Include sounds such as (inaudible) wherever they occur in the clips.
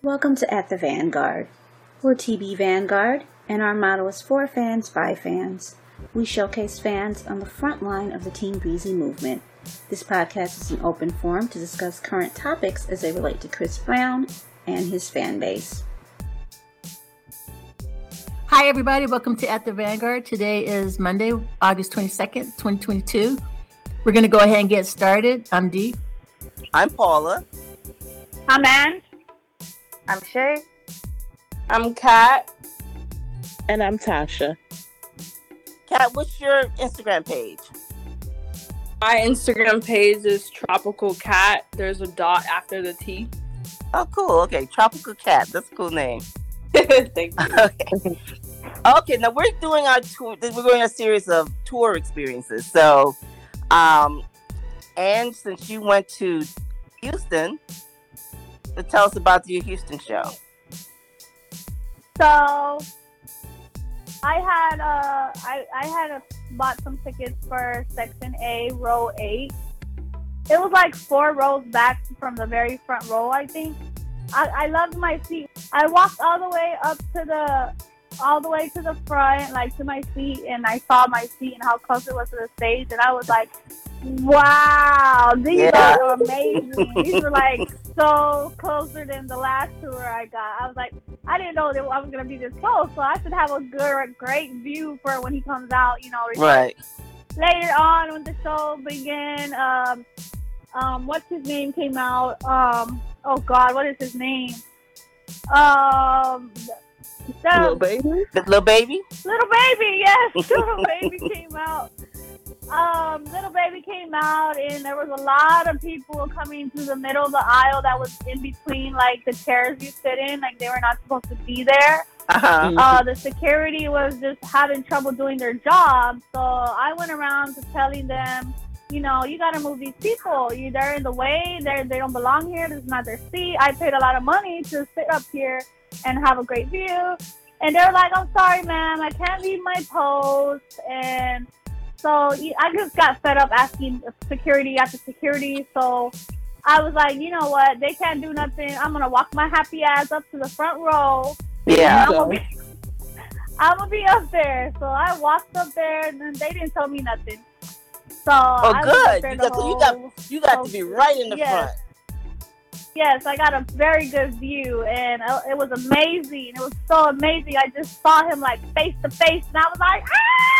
Welcome to At the Vanguard. We're TB Vanguard, and our motto is for fans by fans. We showcase fans on the front line of the Team Breezy movement. This podcast is an open forum to discuss current topics as they relate to Chris Brown and his fan base. Hi, everybody. Welcome to At the Vanguard. Today is Monday, August 22nd, 2022. We're going to go ahead and get started. I'm Dee. I'm Paula. I'm Ann. I'm Shay. I'm Kat. And I'm Tasha. Kat, what's your Instagram page? My Instagram page is Tropical Cat. There's a dot after the T. Oh, cool. Okay, Tropical Cat. That's a cool name. (laughs) Thank you. Okay. okay, now we're doing our tour. We're doing a series of tour experiences. So, um, and since you went to Houston, tell us about your Houston show. So I had uh I I had a, bought some tickets for section A, row eight. It was like four rows back from the very front row, I think. I, I loved my seat. I walked all the way up to the all the way to the front, like to my seat, and I saw my seat and how close it was to the stage, and I was like, "Wow, these Yeah. are amazing! these were like (laughs) so closer than the last tour I got." I was like, I didn't know that I was gonna be this close, so I should have a good, a great view for when he comes out. You know, Right. later on when the show began, um, um, what's his name came out? Um, oh God, what is his name? Um, the- Lil Baby. The Lil Baby? Lil Baby, yes, (laughs) Lil Baby came out. Um, Lil Baby came out, and there was a lot of people coming through the middle of the aisle that was in between, like the chairs you sit in, like they were not supposed to be there. Uh-huh. Uh, the security was just having trouble doing their job, so I went around to telling them, you know, you gotta move these people. You they're in the way. They they don't belong here. This is not their seat. I paid a lot of money to sit up here and have a great view. And they're like, I'm sorry, ma'am, I can't leave my post. And so I just got fed up asking security after security. So I was like, you know what? They can't do nothing. I'm gonna walk my happy ass up to the front row. Yeah. I'm gonna, be, (laughs) I'm gonna be up there. So I walked up there, and then they didn't tell me nothing. So Oh, I good. You got, to, you got you got to be right in the Yes. front. Yes, I got a very good view, and uh, it was amazing. It was so amazing. I just saw him like face to face, and I was like, ah!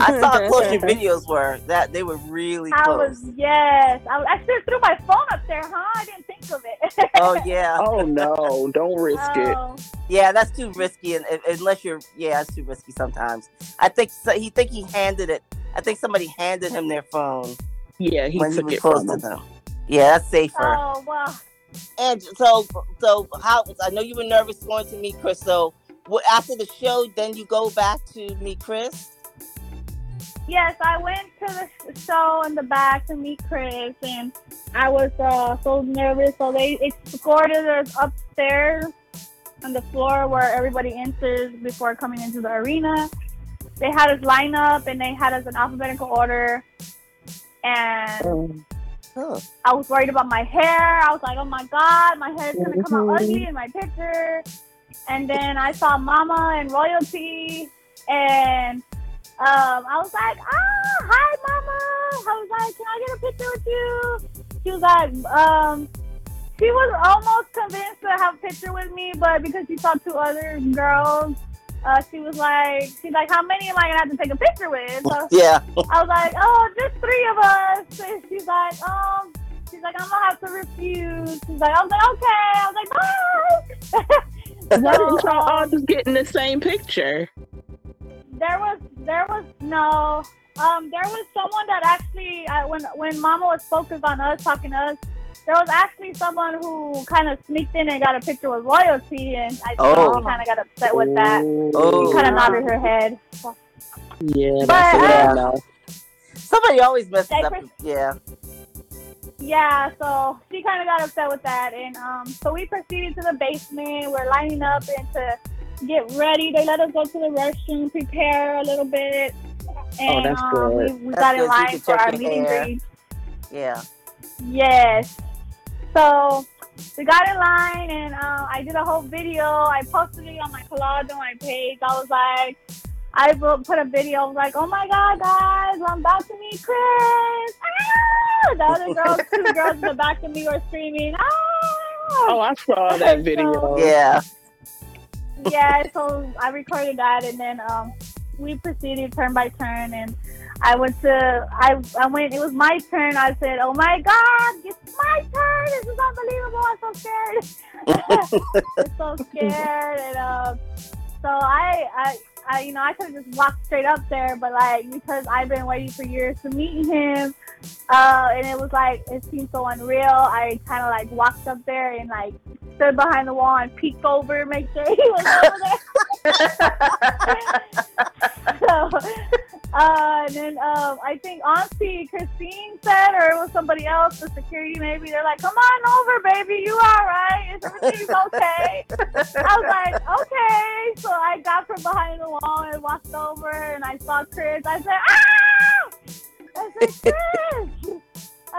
I saw how close your videos were. That they were really I close. was yes. I, was, I should have threw my phone up there, huh? I didn't think of it. Oh (laughs) yeah. Oh no! Don't risk it. Oh, Yeah, that's too risky, and, and- unless you're, yeah, it's too risky sometimes. I think so, he think he handed it. I think somebody handed him their phone Yeah, he when he took was it close from to him. them. Yeah, that's safer. oh well. And so, so how? I know you were nervous going to meet Chris. So, after the show, then you go back to meet Chris. Yes, I went to the show in the back to meet Chris, and I was uh, so nervous. So they escorted us upstairs on the floor where everybody enters before coming into the arena. They had us line up, and they had us in alphabetical order. And Um, Oh, I was worried about my hair. I was like, oh my god, my hair is gonna come out Mhm. ugly in my picture. And then I saw Mama and Royalty, and um, I was like, ah, hi, Mama. I was like, can I get a picture with you? She was like, um, she was almost convinced to have a picture with me, but because she saw two other girls, uh, she was like, she's like, how many am I gonna have to take a picture with? So (laughs) yeah. I was like, oh, just three of us. And she's like, um, she's like, I'm gonna have to refuse. She's like, I was like, okay. I was like, bye. (laughs) why (laughs) didn't so, y'all all just get in the same picture? there was, there was no, um, there was someone that actually, uh, when when Mama was focused on us, talking to us, there was actually someone who kind of sneaked in and got a picture with royalty, and I Oh. kind of got upset with that. Oh. She kind of nodded her head. Yeah, But, that's a uh, yeah. Somebody always messes up. pers- Yeah. Yeah, so she kind of got upset with that, and um, so we proceeded to the basement. We're lining up and to get ready. They let us go to the restroom, prepare a little bit, and that's um, good. we, we That's got in good, so line for our your meet and greet. Yeah. Yes. So we got in line, and uh, I did a whole video. I posted it on my collage on my page. I was like, I put put a video. I was like, oh my god, guys, I'm about to meet Chris. Ah! (laughs) The other girls, (laughs) two girls in the back of me were screaming. Ah! Oh, I saw that (laughs) video. Yeah. yeah, so I recorded that, and then um, we proceeded turn by turn, and I went to I I went. It was my turn. I said, "Oh my God, it's my turn! This is unbelievable! I'm so scared. I'm so scared." And um, so I I. I, you know, I could have just walked straight up there, but like because I've been waiting for years to meet him, uh, and it was like it seemed so unreal. I kind of like walked up there and like stood behind the wall and peeked over, make sure he was over there. (laughs) (laughs) so, uh, and then um, I think Auntie Christine said, or it was somebody else, the security maybe. They're like, "Come on over, baby. You all right? Is everything okay?" I was like, "Okay." So I got from behind the wall and walked over, and I saw Chris. I said, "Ah!" I said, "Chris."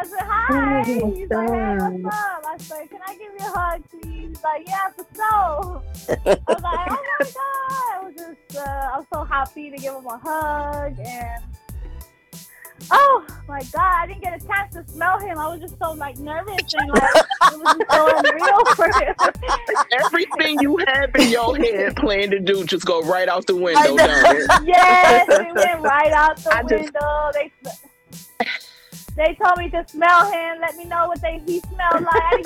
I said, hi. He's like, hey, what's up? I said, can I give you a hug, please? He's like, yeah, for sure. I was like, oh my (laughs) God. I was just, uh, I was so happy to give him a hug. And, oh my God, I didn't get a chance to smell him. I was just so, like, nervous and, like, it was just so unreal (laughs) for him. Everything you have in your head planned to do just go right out the window, know. don't (laughs) yes, it went right out the I just- window. They they told me to smell him. Let me know what they he smelled like. I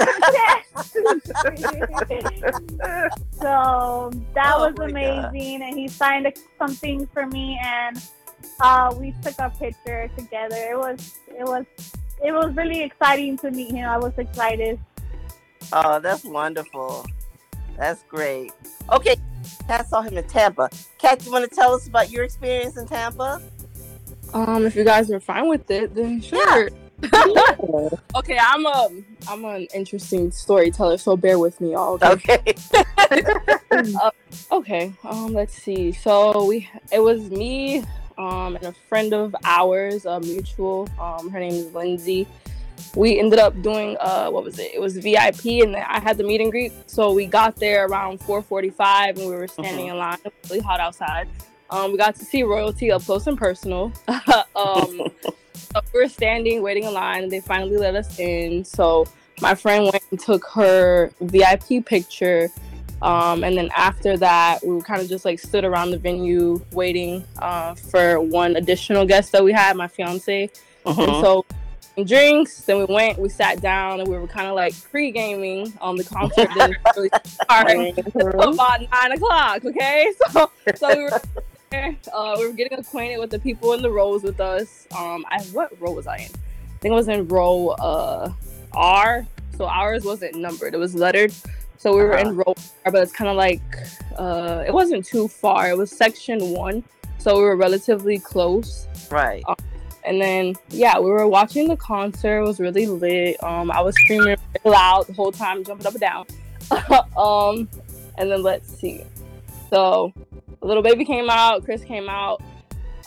didn't get a chance. (laughs) so that Oh was my God. amazing, and he signed some things for me, and uh, we took a picture together. It was it was it was really exciting to meet him. I was excited. Oh, that's wonderful. That's great. Okay, Kat saw him in Tampa. Kat, you want to tell us about your experience in Tampa? Um, if you guys are fine with it, then sure. (laughs) Okay, I'm a I'm an interesting storyteller, so bear with me, all. Okay. Okay. (laughs) Okay. Um, let's see. So we it was me, um, and a friend of ours, a mutual. Um, her name is Lindsay. We ended up doing uh, what was it? It was VIP, and then I had the meet and greet. So we got there around 4:45, and we were standing in line. It was really hot outside. Um, we got to see royalty up close and personal. (laughs) um, so we were standing, waiting in line, and they finally let us in. So my friend went and took her VIP picture. Um, and then after that, we kind of just like stood around the venue waiting uh, for one additional guest that we had, my fiance. And Mhm. so drinks, then we went, we sat down, and we were kind of like pre gaming. Um, the concert (laughs) didn't really start until (laughs) about nine o'clock. Okay, so so we were uh, we were getting acquainted with the people in the rows with us. Um, I what row was I in? I think I was in row uh R. So ours wasn't numbered; it was lettered. So we were in row R, but it's kind of like uh, it wasn't too far. It was section one, so we were relatively close. Right. And then yeah, we were watching the concert. It was really lit. Um, I was screaming loud the whole time, jumping up and down. (laughs) um, and then let's see. So, Lil Baby came out. Chris came out.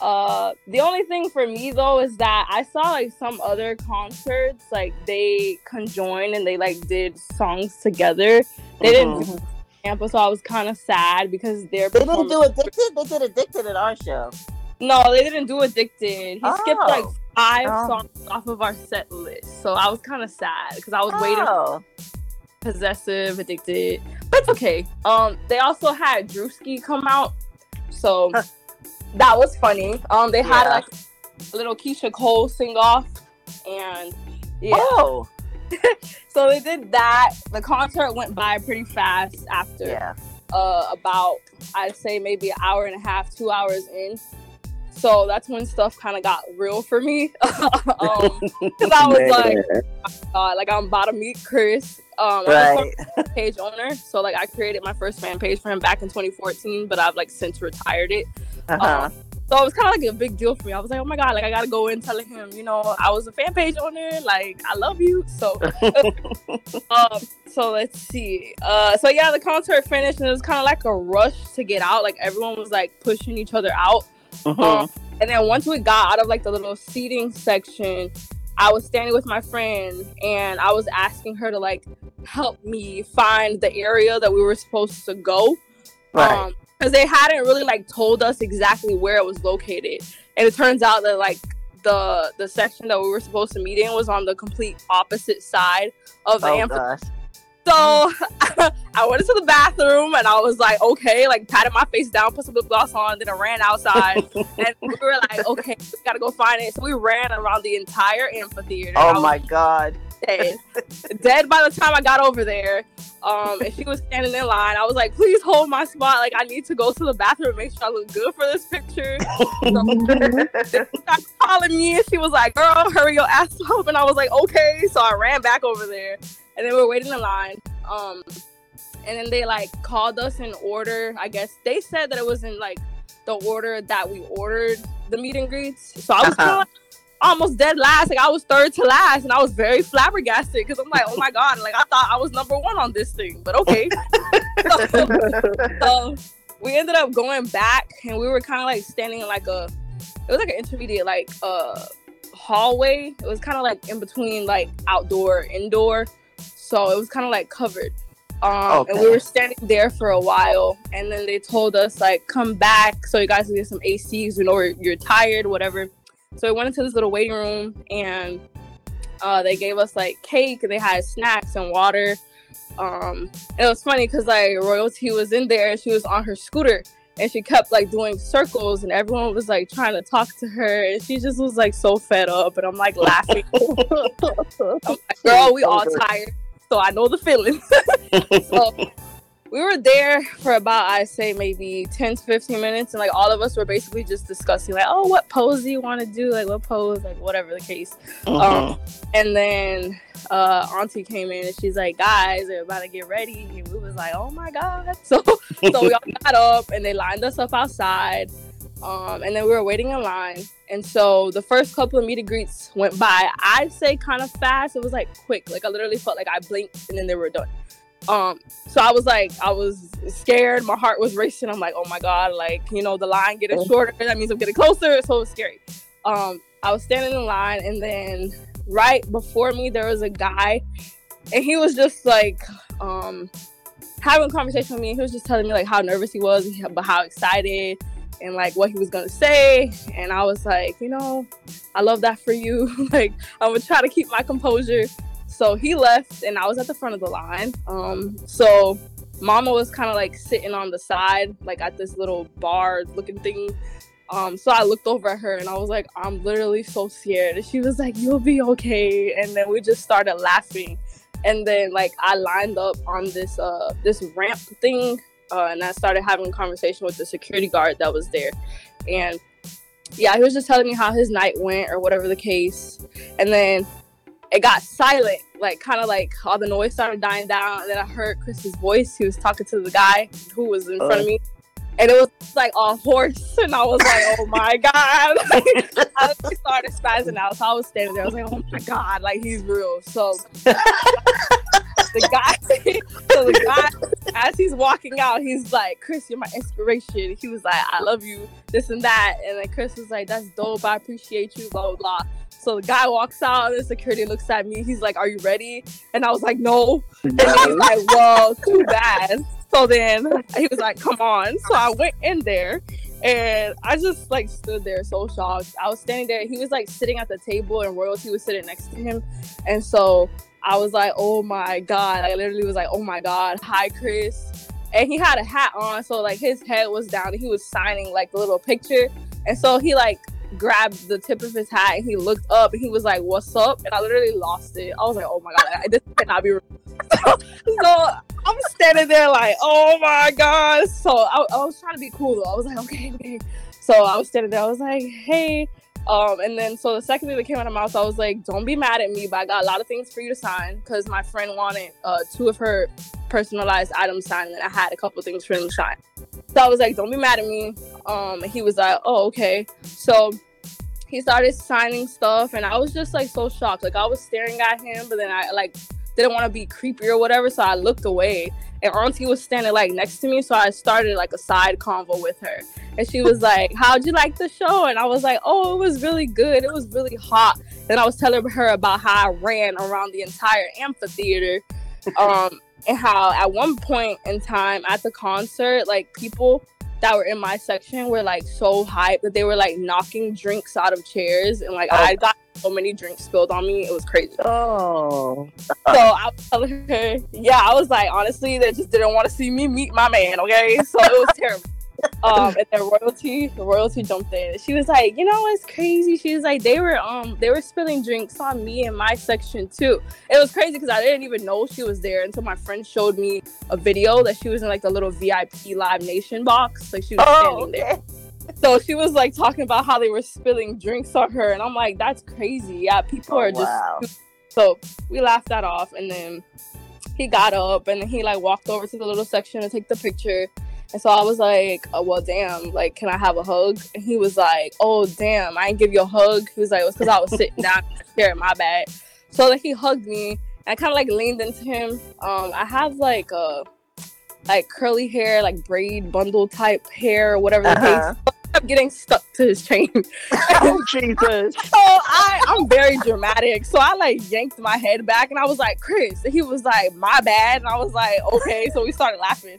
Uh, the only thing for me though is that I saw like some other concerts, like they conjoined and they like did songs together. They didn't do Tampa, so I was kind of sad because they're They didn't do Addicted? They did Addicted at our show. no, they didn't do Addicted. He skipped like Oh. five Oh. songs off of our set list. So I was kind of sad because I was waiting for Oh. Possessive, Addicted. It's okay. Um, they also had Drewski come out. So that was funny. Um, they had Yeah. like a little Keyshia Cole sing off. And yeah. Oh. (laughs) So they did that. The concert went by pretty fast after Yeah. uh, about I'd say maybe an hour and a half, two hours in. So that's when stuff kind of got real for me. (laughs) um, 'cause I was (laughs) like, uh, like I'm about to meet Chris. Um, I'm a Right. fan page owner, so like I created my first fan page for him back in 2014, but I've like since retired it. Uh-huh. Um, so it was kind of like a big deal for me. I was like, oh my god, like I gotta go in telling him, you know, I was a fan page owner, like I love you. So, (laughs) um, so let's see. Uh, so yeah, the concert finished and it was kind of like a rush to get out. Like everyone was like pushing each other out. Mhm. Um, and then once we got out of like the little seating section, I was standing with my friend and I was asking her to like help me find the area that we were supposed to go. Right. Um, because they hadn't really like told us exactly where it was located. And it turns out that like the the section that we were supposed to meet in was on the complete opposite side of the oh amphitheater. gosh. So (laughs) I went into the bathroom and I was like, okay, like patted my face down, put some lip gloss on, then I ran outside (laughs) and we were like, okay, we gotta go find it. So we ran around the entire amphitheater. Oh my god. dead. (laughs) dead by the time I got over there. Um, and she was standing in line. I was like, please hold my spot. Like I need to go to the bathroom and make sure I look good for this picture. So she started calling me and she was like, girl, hurry your ass up. And I was like, okay. So I ran back over there and then we were waiting in line. Um, and then they like called us in order. I guess they said that it was in like the order that we ordered the meet and greets. So I was Uh-huh. of almost dead last. Like I was third to last, and I was very flabbergasted because I'm like, oh my god, like I thought I was number one on this thing, but okay. (laughs) (laughs) so, so we ended up going back, and we were kind of like standing in like a, it was like an intermediate like uh hallway. It was kind of like in between like outdoor indoor, so it was kind of like covered. Um, and we were standing there for a while, and then they told us like, "Come back, so you guys can get some ACs. You know, you're- you're tired, whatever." So we went into this little waiting room, and uh, they gave us like cake, and they had snacks and water. Um, and it was funny because like royalty was in there, and she was on her scooter, and she kept like doing circles, and everyone was like trying to talk to her, and she just was like so fed up, and I'm like laughing. (laughs) I'm like, Girl, we all (laughs) tired, so I know the feeling. (laughs) so we were there for about I say maybe 10 to 15 minutes and like all of us were basically just discussing like oh what pose do you want to do? Like what pose? Like whatever the case. Mhm. um, and then uh auntie came in and she's like guys they're about to get ready. And we was like oh my god. (laughs) So so we all got up and they lined us up outside um, and then we were waiting in line. And so the first couple of meet and greets went by. I'd say kind of fast. It was like quick. Like i literally felt like i blinked and then they were done. Um so i was like i was scared. My heart was racing. I'm like oh my god like you know the line getting shorter. That means i'm getting closer. So it was scary. Um i was standing in line and then right before me there was a guy and he was just like um having a conversation with me. He was just telling me like how nervous he was but how excited and like what he was gonna say. And i was like you know i love that for you. (laughs) Like i would try to keep my composure. So he left and i was at the front of the line. Um so mama was kind of like sitting on the side like at this little bar looking thing. Um so i looked over at her and i was like i'm literally so scared. And she was like you'll be okay. And then we just started laughing. And then like i lined up on this uh this ramp thing uh, and i started having a conversation with the security guard that was there. And yeah he was just telling me how his night went or whatever the case. And then it got silent like kind of like all the noise started dying down. And then i heard chris's voice. He was talking to the guy who was in front of me. And it was like a horse. (laughs) And i was like oh my (laughs) god. (laughs) I started spazzing out. So i was standing there. I was like oh my god. Like he's real. So the guy so the guy as he's walking out he's like chris you're my inspiration. He was like i love you this and that. And then chris was like that's dope i appreciate you blah blah blah. So the guy walks out and the security looks at me. He's like are you ready? And i was like no. And he's like well too bad. So then he was like come on. So i went in there and I just like stood there so shocked. I was standing there. He was like sitting at the table, and royalty was sitting next to him. And so I was like, "Oh my god!" I literally was like, "Oh my god!" Hi, Chris. And he had a hat on, so like his head was down, and he was signing like the little picture. And so he like grabbed the tip of his hat, and he looked up, and he was like, "What's up?" And I literally lost it. I was like, "Oh my god, I- this cannot be." real." (laughs) so I'm standing there like, oh my god. So I, I was trying to be cool though. I was like, okay, okay. So I was standing there. I was like, hey. Um, and then so the second thing that came out of my mouth, I was like, don't be mad at me, but I got a lot of things for you to sign because my friend wanted uh, two of her personalized items signed, and I had a couple things for him to sign. So I was like, don't be mad at me. Um, he was like, oh, okay. So he started signing stuff, and I was just like so shocked. Like I was staring at him, but then I like didn't want to be creepy or whatever, so I looked away. And Auntie was standing like next to me, so I started like a side convo with her. And she was like, How'd you like the show? And I was like, Oh, it was really good. It was really hot. Then I was telling her about how I ran around the entire amphitheater. Um, (laughs) and how at one point in time at the concert, like people that were in my section were like so hyped that they were like knocking drinks out of chairs and like Oh. I got so many drinks spilled on me. It was crazy. Oh. So I was telling her, yeah, I was like, honestly, they just didn't want to see me meet my man, okay? So it was terrible. (laughs) Um, and then royalty, royalty jumped in. She was like, you know, it's crazy. She was like, they were um, they were spilling drinks on me in my section too. It was crazy because I didn't even know she was there until my friend showed me a video that she was in like the little VIP Live Nation box. Like she was Oh, standing there. So she was like talking about how they were spilling drinks on her, and I'm like, that's crazy. Yeah, people Oh, are just wow. so we laughed that off, and then he got up and then he like walked over to the little section to take the picture. And so I was like, oh, well, damn, like, can I have a hug? And he was like, oh, damn, I didn't give you a hug. He was like, it was because I was sitting down in the chair, my bad. So like he hugged me. And I kind of like leaned into him. Um, I have like uh like curly hair, like braid bundle type hair, whatever the Uh-huh. case. I'm getting stuck to his chain. (laughs) Oh Jesus! (laughs) So I, I'm very dramatic. So I like yanked my head back and I was like, Chris. And he was like, my bad. And I was like, okay. So we started laughing.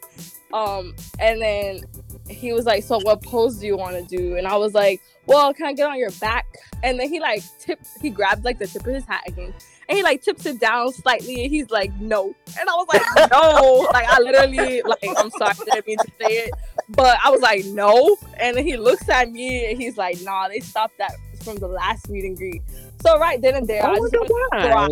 Um, and then he was like, so what pose do you want to do? And I was like, well, can I get on your back? And then he like tipped, he grabbed like the tip of his hat again. And he like tips it down slightly and he's like, no. And I was like, (laughs) no. like I literally, like, I'm sorry, I didn't mean to say it. But I was like, no. And then he looks at me and he's like, nah, they stopped that from the last meet and greet. So right then and there, I, I just wanted to cry.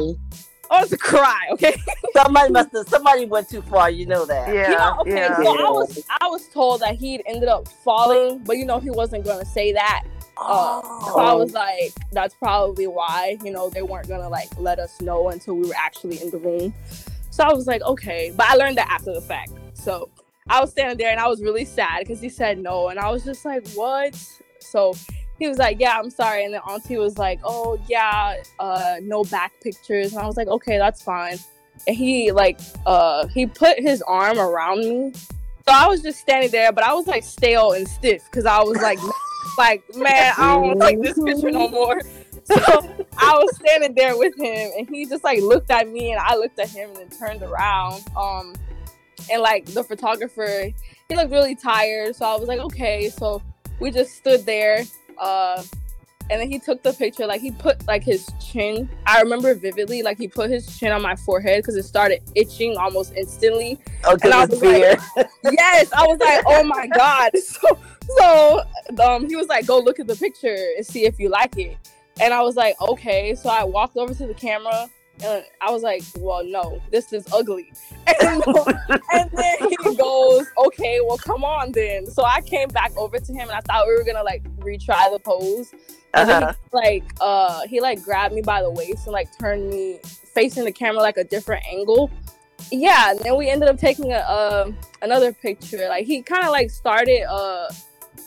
I wanted to cry, okay? (laughs) Somebody must have. Somebody went too far. You know that. Yeah, you know, okay, yeah. so I was I was told that he'd ended up falling, but you know he wasn't gonna say that. Uh, So I was like, that's probably why, you know, they weren't gonna like let us know until we were actually in the room. So I was like, okay. But I learned that after the fact. So I was standing there and I was really sad because he said no. And I was just like, what? So he was like, yeah, I'm sorry. And then Auntie was like, oh, yeah, uh, no back pictures. And I was like, okay, that's fine. And he like, uh, he put his arm around me. So I was just standing there, but I was like stale and stiff because I was like, like, man, I don't take this picture no more. (laughs) So I was standing there with him, and he just like looked at me, and I looked at him, and then turned around. Um, and like the photographer, he looked really tired, so I was like, okay. So we just stood there, uh, and then he took the picture. Like he put like his chin. I remember vividly, like he put his chin on my forehead because it started itching almost instantly Oh, and I was like- (laughs) yes, I was like, oh my god. (laughs) So so um he was like, go look at the picture and see if you like it. And I was like, okay. So I walked over to the camera and I was like, well, no, this is ugly. (laughs) And, and then he goes, okay, well, come on then. So I came back over to him and I thought we were gonna like retry the pose. And Uh-huh. he, like uh he like grabbed me by the waist and like turned me facing the camera like a different angle. Yeah, and then we ended up taking a uh, another picture. Like he kind of like started uh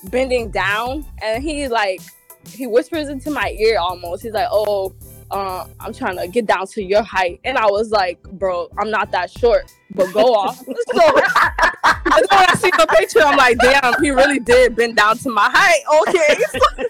bending down and he like he whispers into my ear almost. He's like, "Oh, uh, I'm trying to get down to your height," and I was like, "Bro, I'm not that short." But go (laughs) off. (laughs) so and then when I see the picture, I'm like, "Damn, he really did bend down to my height." Okay, (laughs)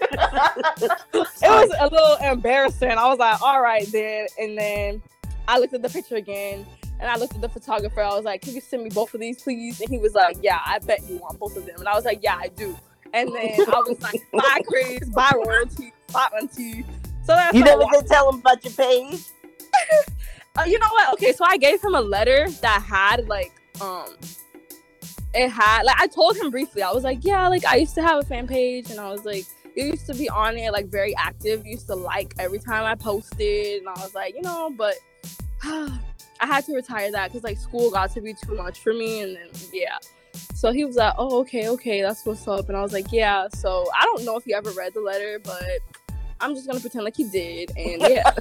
it was a little embarrassing. I was like, all right then. And then I looked at the picture again and I looked at the photographer. I was like, can you send me both of these, please? And he was like, yeah, I bet you want both of them. And I was like, yeah, I do. And then I was like, bye, Chris, bye, royalty, bye, auntie. So that's You never did tell him about your page. (laughs) uh, you know what? Okay, so I gave him a letter that had like um it had like I told him briefly. I was like, yeah, like I used to have a fan page and I was like you used to be on it like very active. You used to like every time I posted and I was like, you know, but (sighs) I had to retire that because like school got to be too much for me and then yeah. So he was like, Oh, okay, okay, that's what's up. And I was like, Yeah. So I don't know if he ever read the letter, but I'm just gonna pretend like he did and yeah. (laughs)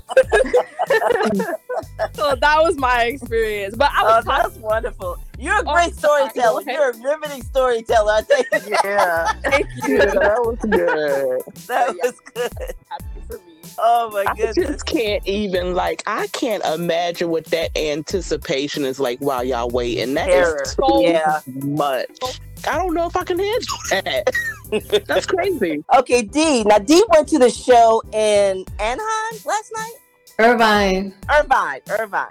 so that was my experience. But I Oh, was talking that's wonderful. You're a Oh, great sorry. storyteller. Go. You're a riveting storyteller. I tell you, Yeah. (laughs) thank you. Yeah, that was good. that Yeah. was good. Happy for me. Oh my I goodness. just can't even like I can't imagine what that anticipation is like while y'all waiting. That Terror. is so Yeah. much. I don't know if I can handle that. (laughs) That's crazy. (laughs) Okay, D. Now D went to the show in Anaheim last night. Irvine. Irvine, Irvine.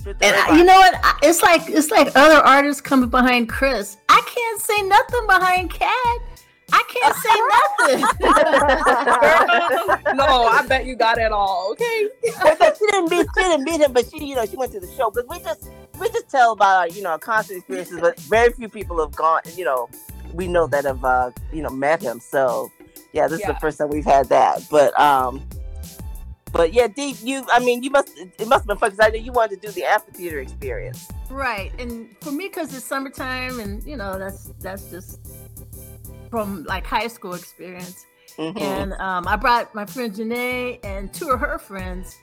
She went to And I, you know what? I- It's like it's like other artists coming behind Chris. I can't say nothing behind Cat. I can't say (laughs) nothing. no, I bet you got it all. Okay. She didn't meet she didn't meet him, but she you know she went to the show because we just we just tell about our you know our concert experiences, but very few people have gone. You know, we know that have uh, you know met him. So yeah, this is the first time we've had that. But um, but yeah, Deep, you I mean you must it must have been fun because I know you wanted to do the amphitheater experience. right. And for me, because it's summertime, and you know that's that's just from like high school experience. Mhm. and um, I brought my friend Janae and two of her friends,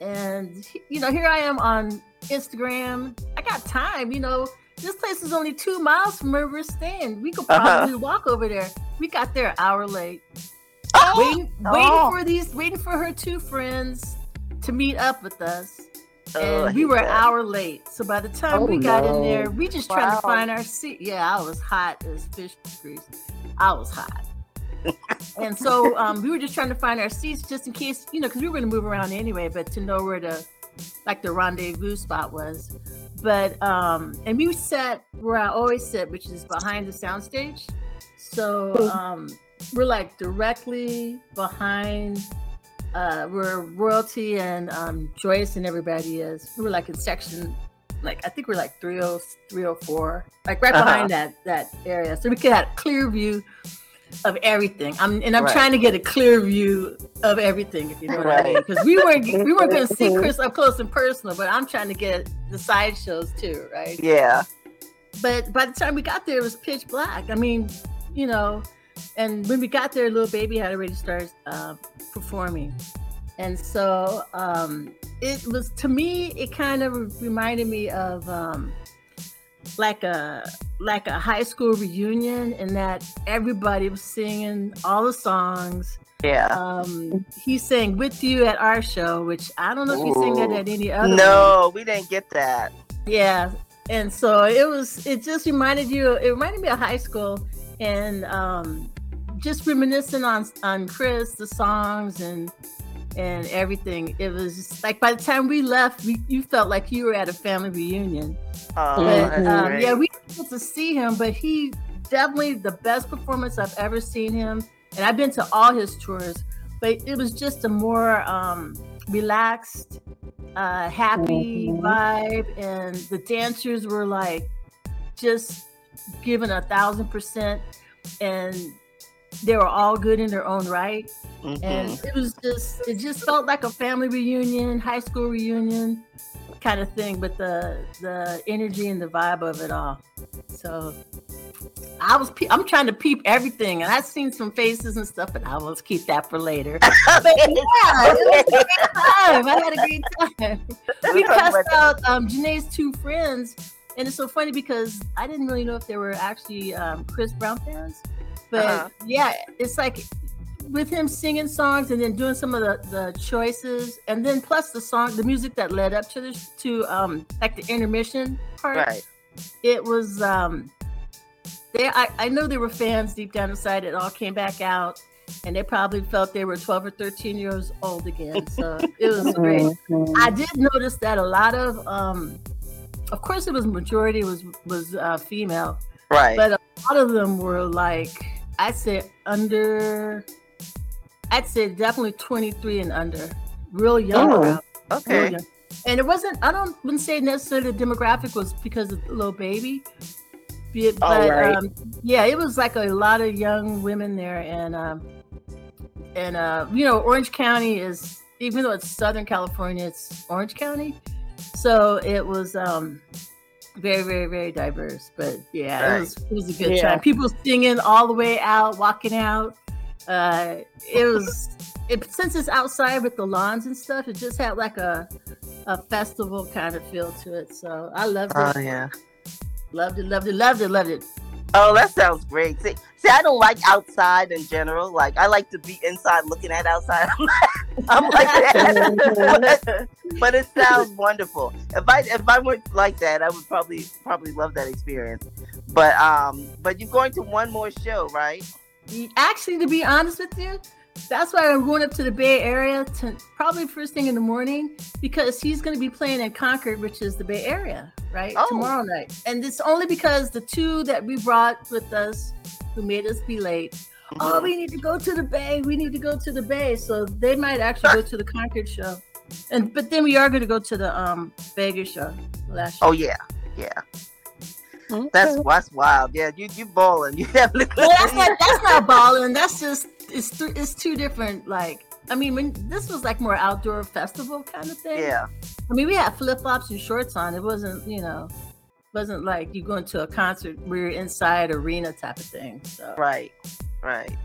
and you know here I am on Instagram. I got time, you know. This place is only two miles from where we're staying. We could Uh-huh. probably walk over there. We got there an hour late, Oh! waiting, Oh. for these, waiting for her two friends to meet up with us. Oh, And we hate were an hour late. So by the time Oh, we got no. in there, we just trying to find our seat. Yeah, I was hot as fish grease. I was hot. (laughs) and so um, we were just trying to find our seats just in case, you know, because we were going to move around anyway, but to know where the like the rendezvous spot was. But um, and we sat where I always sit, which is behind the soundstage. So um, we're like directly behind uh, where royalty and um, Joyce and everybody is. We were like in section, like I think we're like 30, 304, like right Uh-huh. behind that that area, so we could have a clear view of everything. I'm and I'm Right. trying to get a clear view of everything, if you know what I mean. Because we weren't we weren't going (laughs) to see Chris up close and personal, but I'm trying to get the sideshows too, right? Yeah. but by the time we got there, it was pitch black. I mean, you know, and when we got there, Lil Baby had already started uh, performing, and so um, it was to me. It kind of reminded me of um, like a like a high school reunion, in that everybody was singing all the songs. Yeah. Um, he sang with you at our show, which I don't know if he sang that at any other. one. No, we didn't get that. Yeah. And so it was it just reminded you it reminded me of high school and um just reminiscing on on Chris, the songs and and everything. It was just like by the time we left, we, you felt like you were at a family reunion. Oh, But um, yeah, we didn't get to see him, but he definitely the best performance I've ever seen him. And I've been to all his tours, but it was just a more um, relaxed, uh, happy vibe, and the dancers were like just giving a thousand percent, and they were all good in their own right. Mhm. and it was just it just felt like a family reunion high school reunion kind of thing but the the energy and the vibe of it all. So i was pe- i'm trying to peep everything and i've seen some faces and stuff but i will keep that for later. (laughs) But yeah it was a great time. I had a great time. (laughs) We cussed out um Janae's two friends and it's so funny because i didn't really know if they were actually um, chris brown fans but Uh-huh. yeah it's like with him singing songs and then doing some of the, the choices and then plus the song the music that led up to the to um like the intermission part Right. it was um they I, I know they were fans deep down inside it all came back out and they probably felt they were 12 or 13 years old again so it was (laughs) great i did notice that a lot of um of course it was majority was was uh female Right. but a lot of them were like I'd say under I'd say definitely 23 and under. Real young Oh, crowd. Real okay. young. And it wasn't I don't wouldn't say necessarily the demographic was because of the Lil Baby. Oh, But right. um, yeah, it was like a lot of young women there and um and uh you know Orange County is even though it's Southern California, it's Orange County. So it was um very, very, very diverse. But yeah, Right. it was it was a good Yeah. time. People singing all the way out, walking out. Uh it was it since it's outside with the lawns and stuff, it just had like a a festival kind of feel to it. So I loved it. Oh yeah. Loved it, loved it, loved it, loved it. Oh, that sounds great. See, see, I don't like outside in general. Like, I like to be inside looking at outside. (laughs) I'm like that, but, (laughs) but it sounds wonderful. If I if I were like that, I would probably probably love that experience. But um, but you're going to one more show, right? Actually, to be honest with you, that's why I'm going up to the Bay Area to probably first thing in the morning because he's going to be playing in Concord, which is the Bay Area, right? Oh. Tomorrow night. And it's only because the two that we brought with us who made us be late. Oh, Mm-hmm. we need to go to the Bay. We need to go to the Bay. So they might actually go (laughs) to the Concord show. And but then we are going to go to the um Vegas show. Last show. Oh yeah, yeah. That's that's wild. Yeah, you you balling. (laughs) You have Well, that's not that's not balling. That's just it's th- it's two different like. I mean, when this was like more outdoor festival kind of thing. yeah. I mean, we had flip flops and shorts on. It wasn't, you know, wasn't like you going to a concert where you're inside arena type of thing. So Right, right.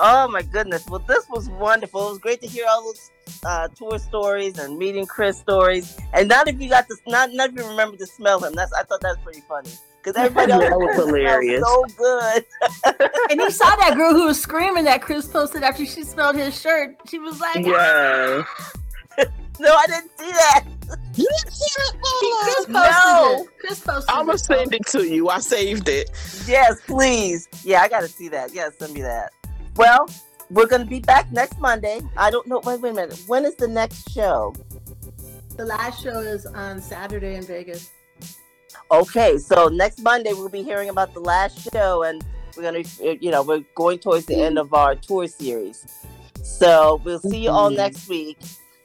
Oh my goodness! Well, this was wonderful. It was great to hear all those uh, tour stories and meeting Chris stories. And not if you got to, not not if you remember to smell him. That's I thought that was pretty funny because (laughs) everybody else That was hilarious. So good. (laughs) and you saw that girl who was screaming that Chris posted after she smelled his shirt. She was like, Yeah. (laughs) No, I didn't see that. You didn't see that Chris oh, posted No. it. Chris posted I'm gonna send it to you. I saved it. Yes, please. Yeah, I got to see that. Yeah, send me that. Well, we're gonna be back next Monday. I don't know. Wait, wait a minute. When is the next show? The last show is on Saturday in Vegas. Okay, so next Monday we'll be hearing about the last show, and we're gonna, you know, we're going towards the end of our tour series. So we'll see you all Mhm. next week.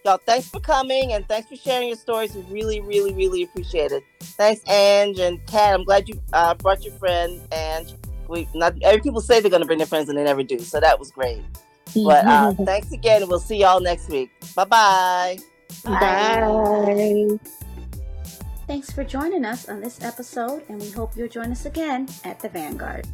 Y'all, thanks for coming and thanks for sharing your stories. We really, really, really appreciate it. Thanks, Ange and Kat. I'm glad you uh, brought your friend. Ange, we not every people say they're gonna bring their friends and they never do. So that was great. But uh, thanks again, we'll see y'all next week. Bye bye. Bye. Thanks for joining us on this episode, and we hope you'll join us again at the Vanguard.